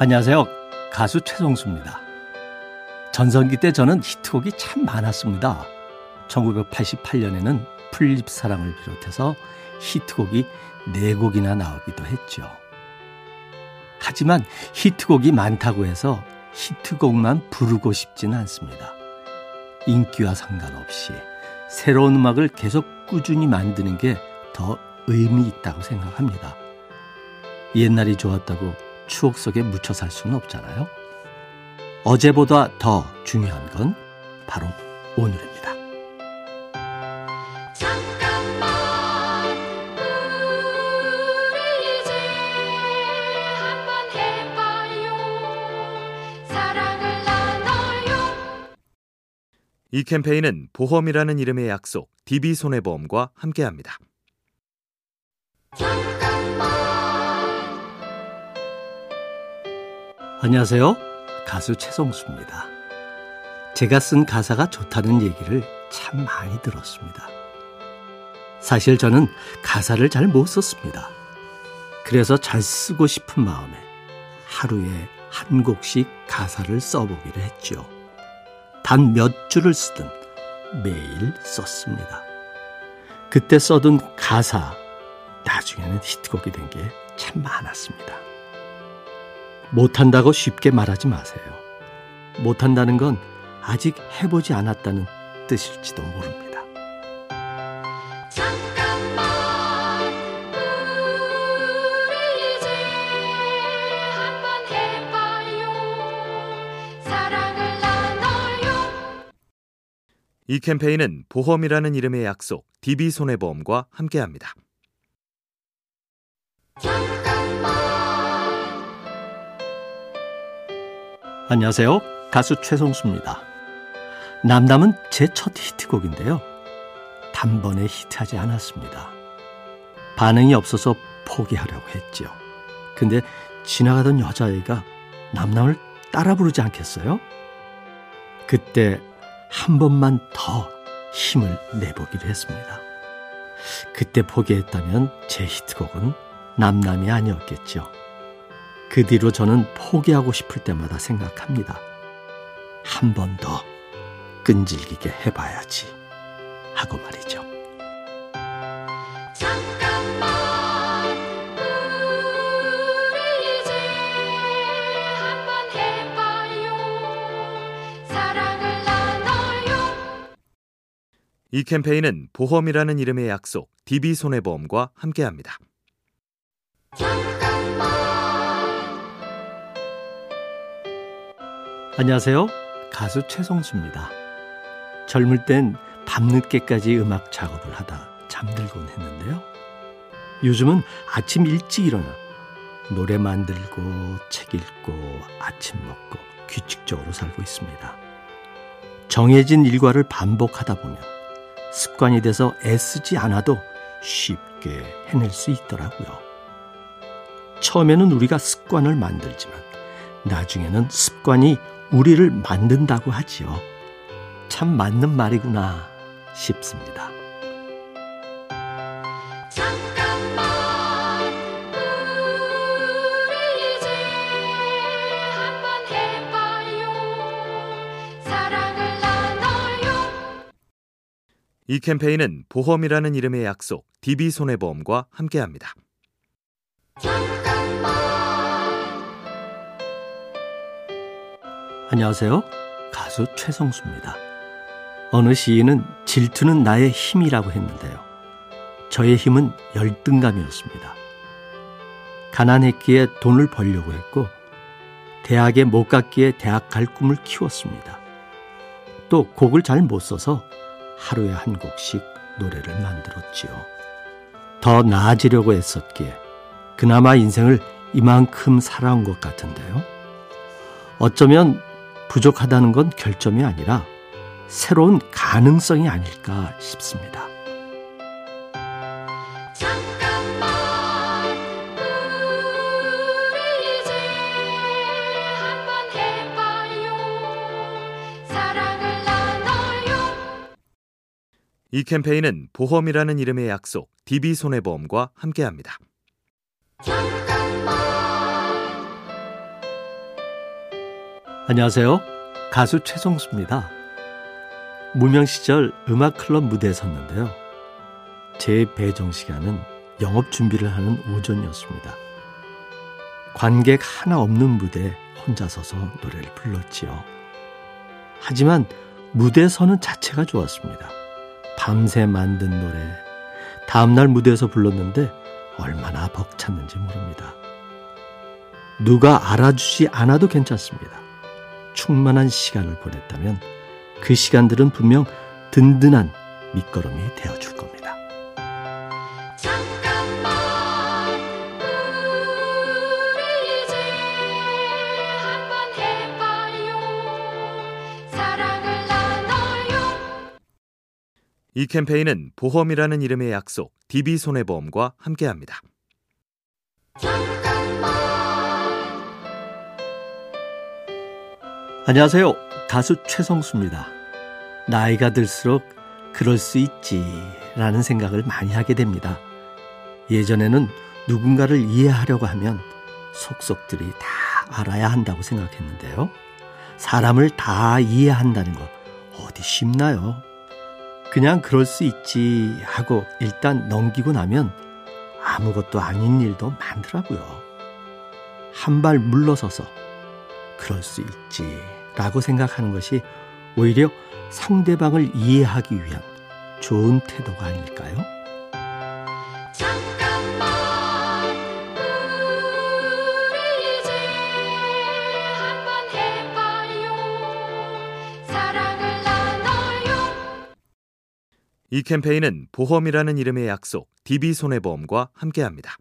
안녕하세요. 가수 최성수입니다. 전성기 때 저는 히트곡이 참 많았습니다. 1988년에는 풀립 사랑을 비롯해서 히트곡이 4곡이나 나오기도 했죠. 하지만 히트곡이 많다고 해서 히트곡만 부르고 싶지는 않습니다. 인기와 상관없이 새로운 음악을 계속 꾸준히 만드는 게 더 의미 있다고 생각합니다. 옛날이 좋았다고 추억 속에 묻혀 살 수는 없잖아요. 어제보다 더 중요한 건 바로 오늘입니다. 잠깐만 우리 이제 한번 해봐요 사랑을 나눠요 이 캠페인은 보험이라는 이름의 약속 DB손해보험과 함께합니다. 안녕하세요. 가수 최성수입니다. 제가 쓴 가사가 좋다는 얘기를 참 많이 들었습니다. 사실 저는 가사를 잘 못 썼습니다. 그래서 잘 쓰고 싶은 마음에 하루에 한 곡씩 가사를 써보기로 했죠. 단 몇 줄을 쓰든 매일 썼습니다. 그때 써둔 가사, 나중에는 히트곡이 된 게 참 많았습니다. 못한다고 쉽게 말하지 마세요. 못한다는 건 아직 해보지 않았다는 뜻일지도 모릅니다. 잠깐만 우리 이제 한번 해봐요. 사랑을 나눠요. 이 캠페인은 보험이라는 이름의 약속 DB손해보험과 함께합니다. 안녕하세요. 가수 최성수입니다. 남남은 제 첫 히트곡인데요. 단번에 히트하지 않았습니다. 반응이 없어서 포기하려고 했죠. 근데 지나가던 여자애가 남남을 따라 부르지 않겠어요? 그때 한 번만 더 힘을 내보기로 했습니다. 그때 포기했다면 제 히트곡은 남남이 아니었겠죠. 그 뒤로 저는 포기하고 싶을 때마다 생각합니다. 한 번 더 끈질기게 해봐야지 하고 말이죠. 잠깐만 우리 이제 한번 해봐요. 사랑을 나눠요. 이 캠페인은 보험이라는 이름의 약속 DB손해보험과 함께합니다. 안녕하세요. 가수 최성수입니다. 젊을 땐 밤늦게까지 음악 작업을 하다 잠들곤 했는데요. 요즘은 아침 일찍 일어나 노래 만들고 책 읽고 아침 먹고 규칙적으로 살고 있습니다. 정해진 일과를 반복하다 보면 습관이 돼서 애쓰지 않아도 쉽게 해낼 수 있더라고요. 처음에는 우리가 습관을 만들지만 나중에는 습관이 우리를 만든다고 하지요. 참 맞는 말이구나 싶습니다. 잠깐만 우리 이제 한번 해봐요. 사랑을 나눠요. 이 캠페인은 보험이라는 이름의 약속 DB손해보험과 함께합니다. 안녕하세요. 가수 최성수입니다. 어느 시인은 질투는 나의 힘이라고 했는데요. 저의 힘은 열등감이었습니다. 가난했기에 돈을 벌려고 했고, 대학에 못 갔기에 대학 갈 꿈을 키웠습니다. 또 곡을 잘 못 써서 하루에 한 곡씩 노래를 만들었지요. 더 나아지려고 애썼기에 그나마 인생을 이만큼 살아온 것 같은데요. 어쩌면 부족하다는 건 결점이 아니라 새로운 가능성이 아닐까 싶습니다. 이 캠페인은 보험이라는 이름의 약속 DB손해보험과 함께합니다. 안녕하세요. 가수 최성수입니다. 무명 시절 음악 클럽 무대에 섰는데요. 제 배정 시간은 영업 준비를 하는 오전이었습니다. 관객 하나 없는 무대에 혼자 서서 노래를 불렀지요. 하지만 무대 서는 자체가 좋았습니다. 밤새 만든 노래, 다음날 무대에서 불렀는데 얼마나 벅찼는지 모릅니다. 누가 알아주지 않아도 괜찮습니다. 충만한 시간을 보냈다면 그 시간들은 분명 든든한 밑거름이 되어줄 겁니다. 잠깐만 우리 이제 한번 해봐요 사랑을 나눠요 이 캠페인은 보험이라는 이름의 약속 DB손해보험과 함께합니다. 안녕하세요. 가수 최성수입니다. 나이가 들수록 그럴 수 있지 라는 생각을 많이 하게 됩니다. 예전에는 누군가를 이해하려고 하면 속속들이 다 알아야 한다고 생각했는데요. 사람을 다 이해한다는 거 어디 쉽나요? 그냥 그럴 수 있지 하고 일단 넘기고 나면 아무것도 아닌 일도 많더라고요. 한 발 물러서서 그럴 수 있지 라고 생각하는 것이 오히려 상대방을 이해하기 위한 좋은 태도가 아닐까요? 잠깐만 우리 이제 한번 해봐요 사랑을 나눠요 이 캠페인은 보험이라는 이름의 약속 DB손해보험과 함께합니다.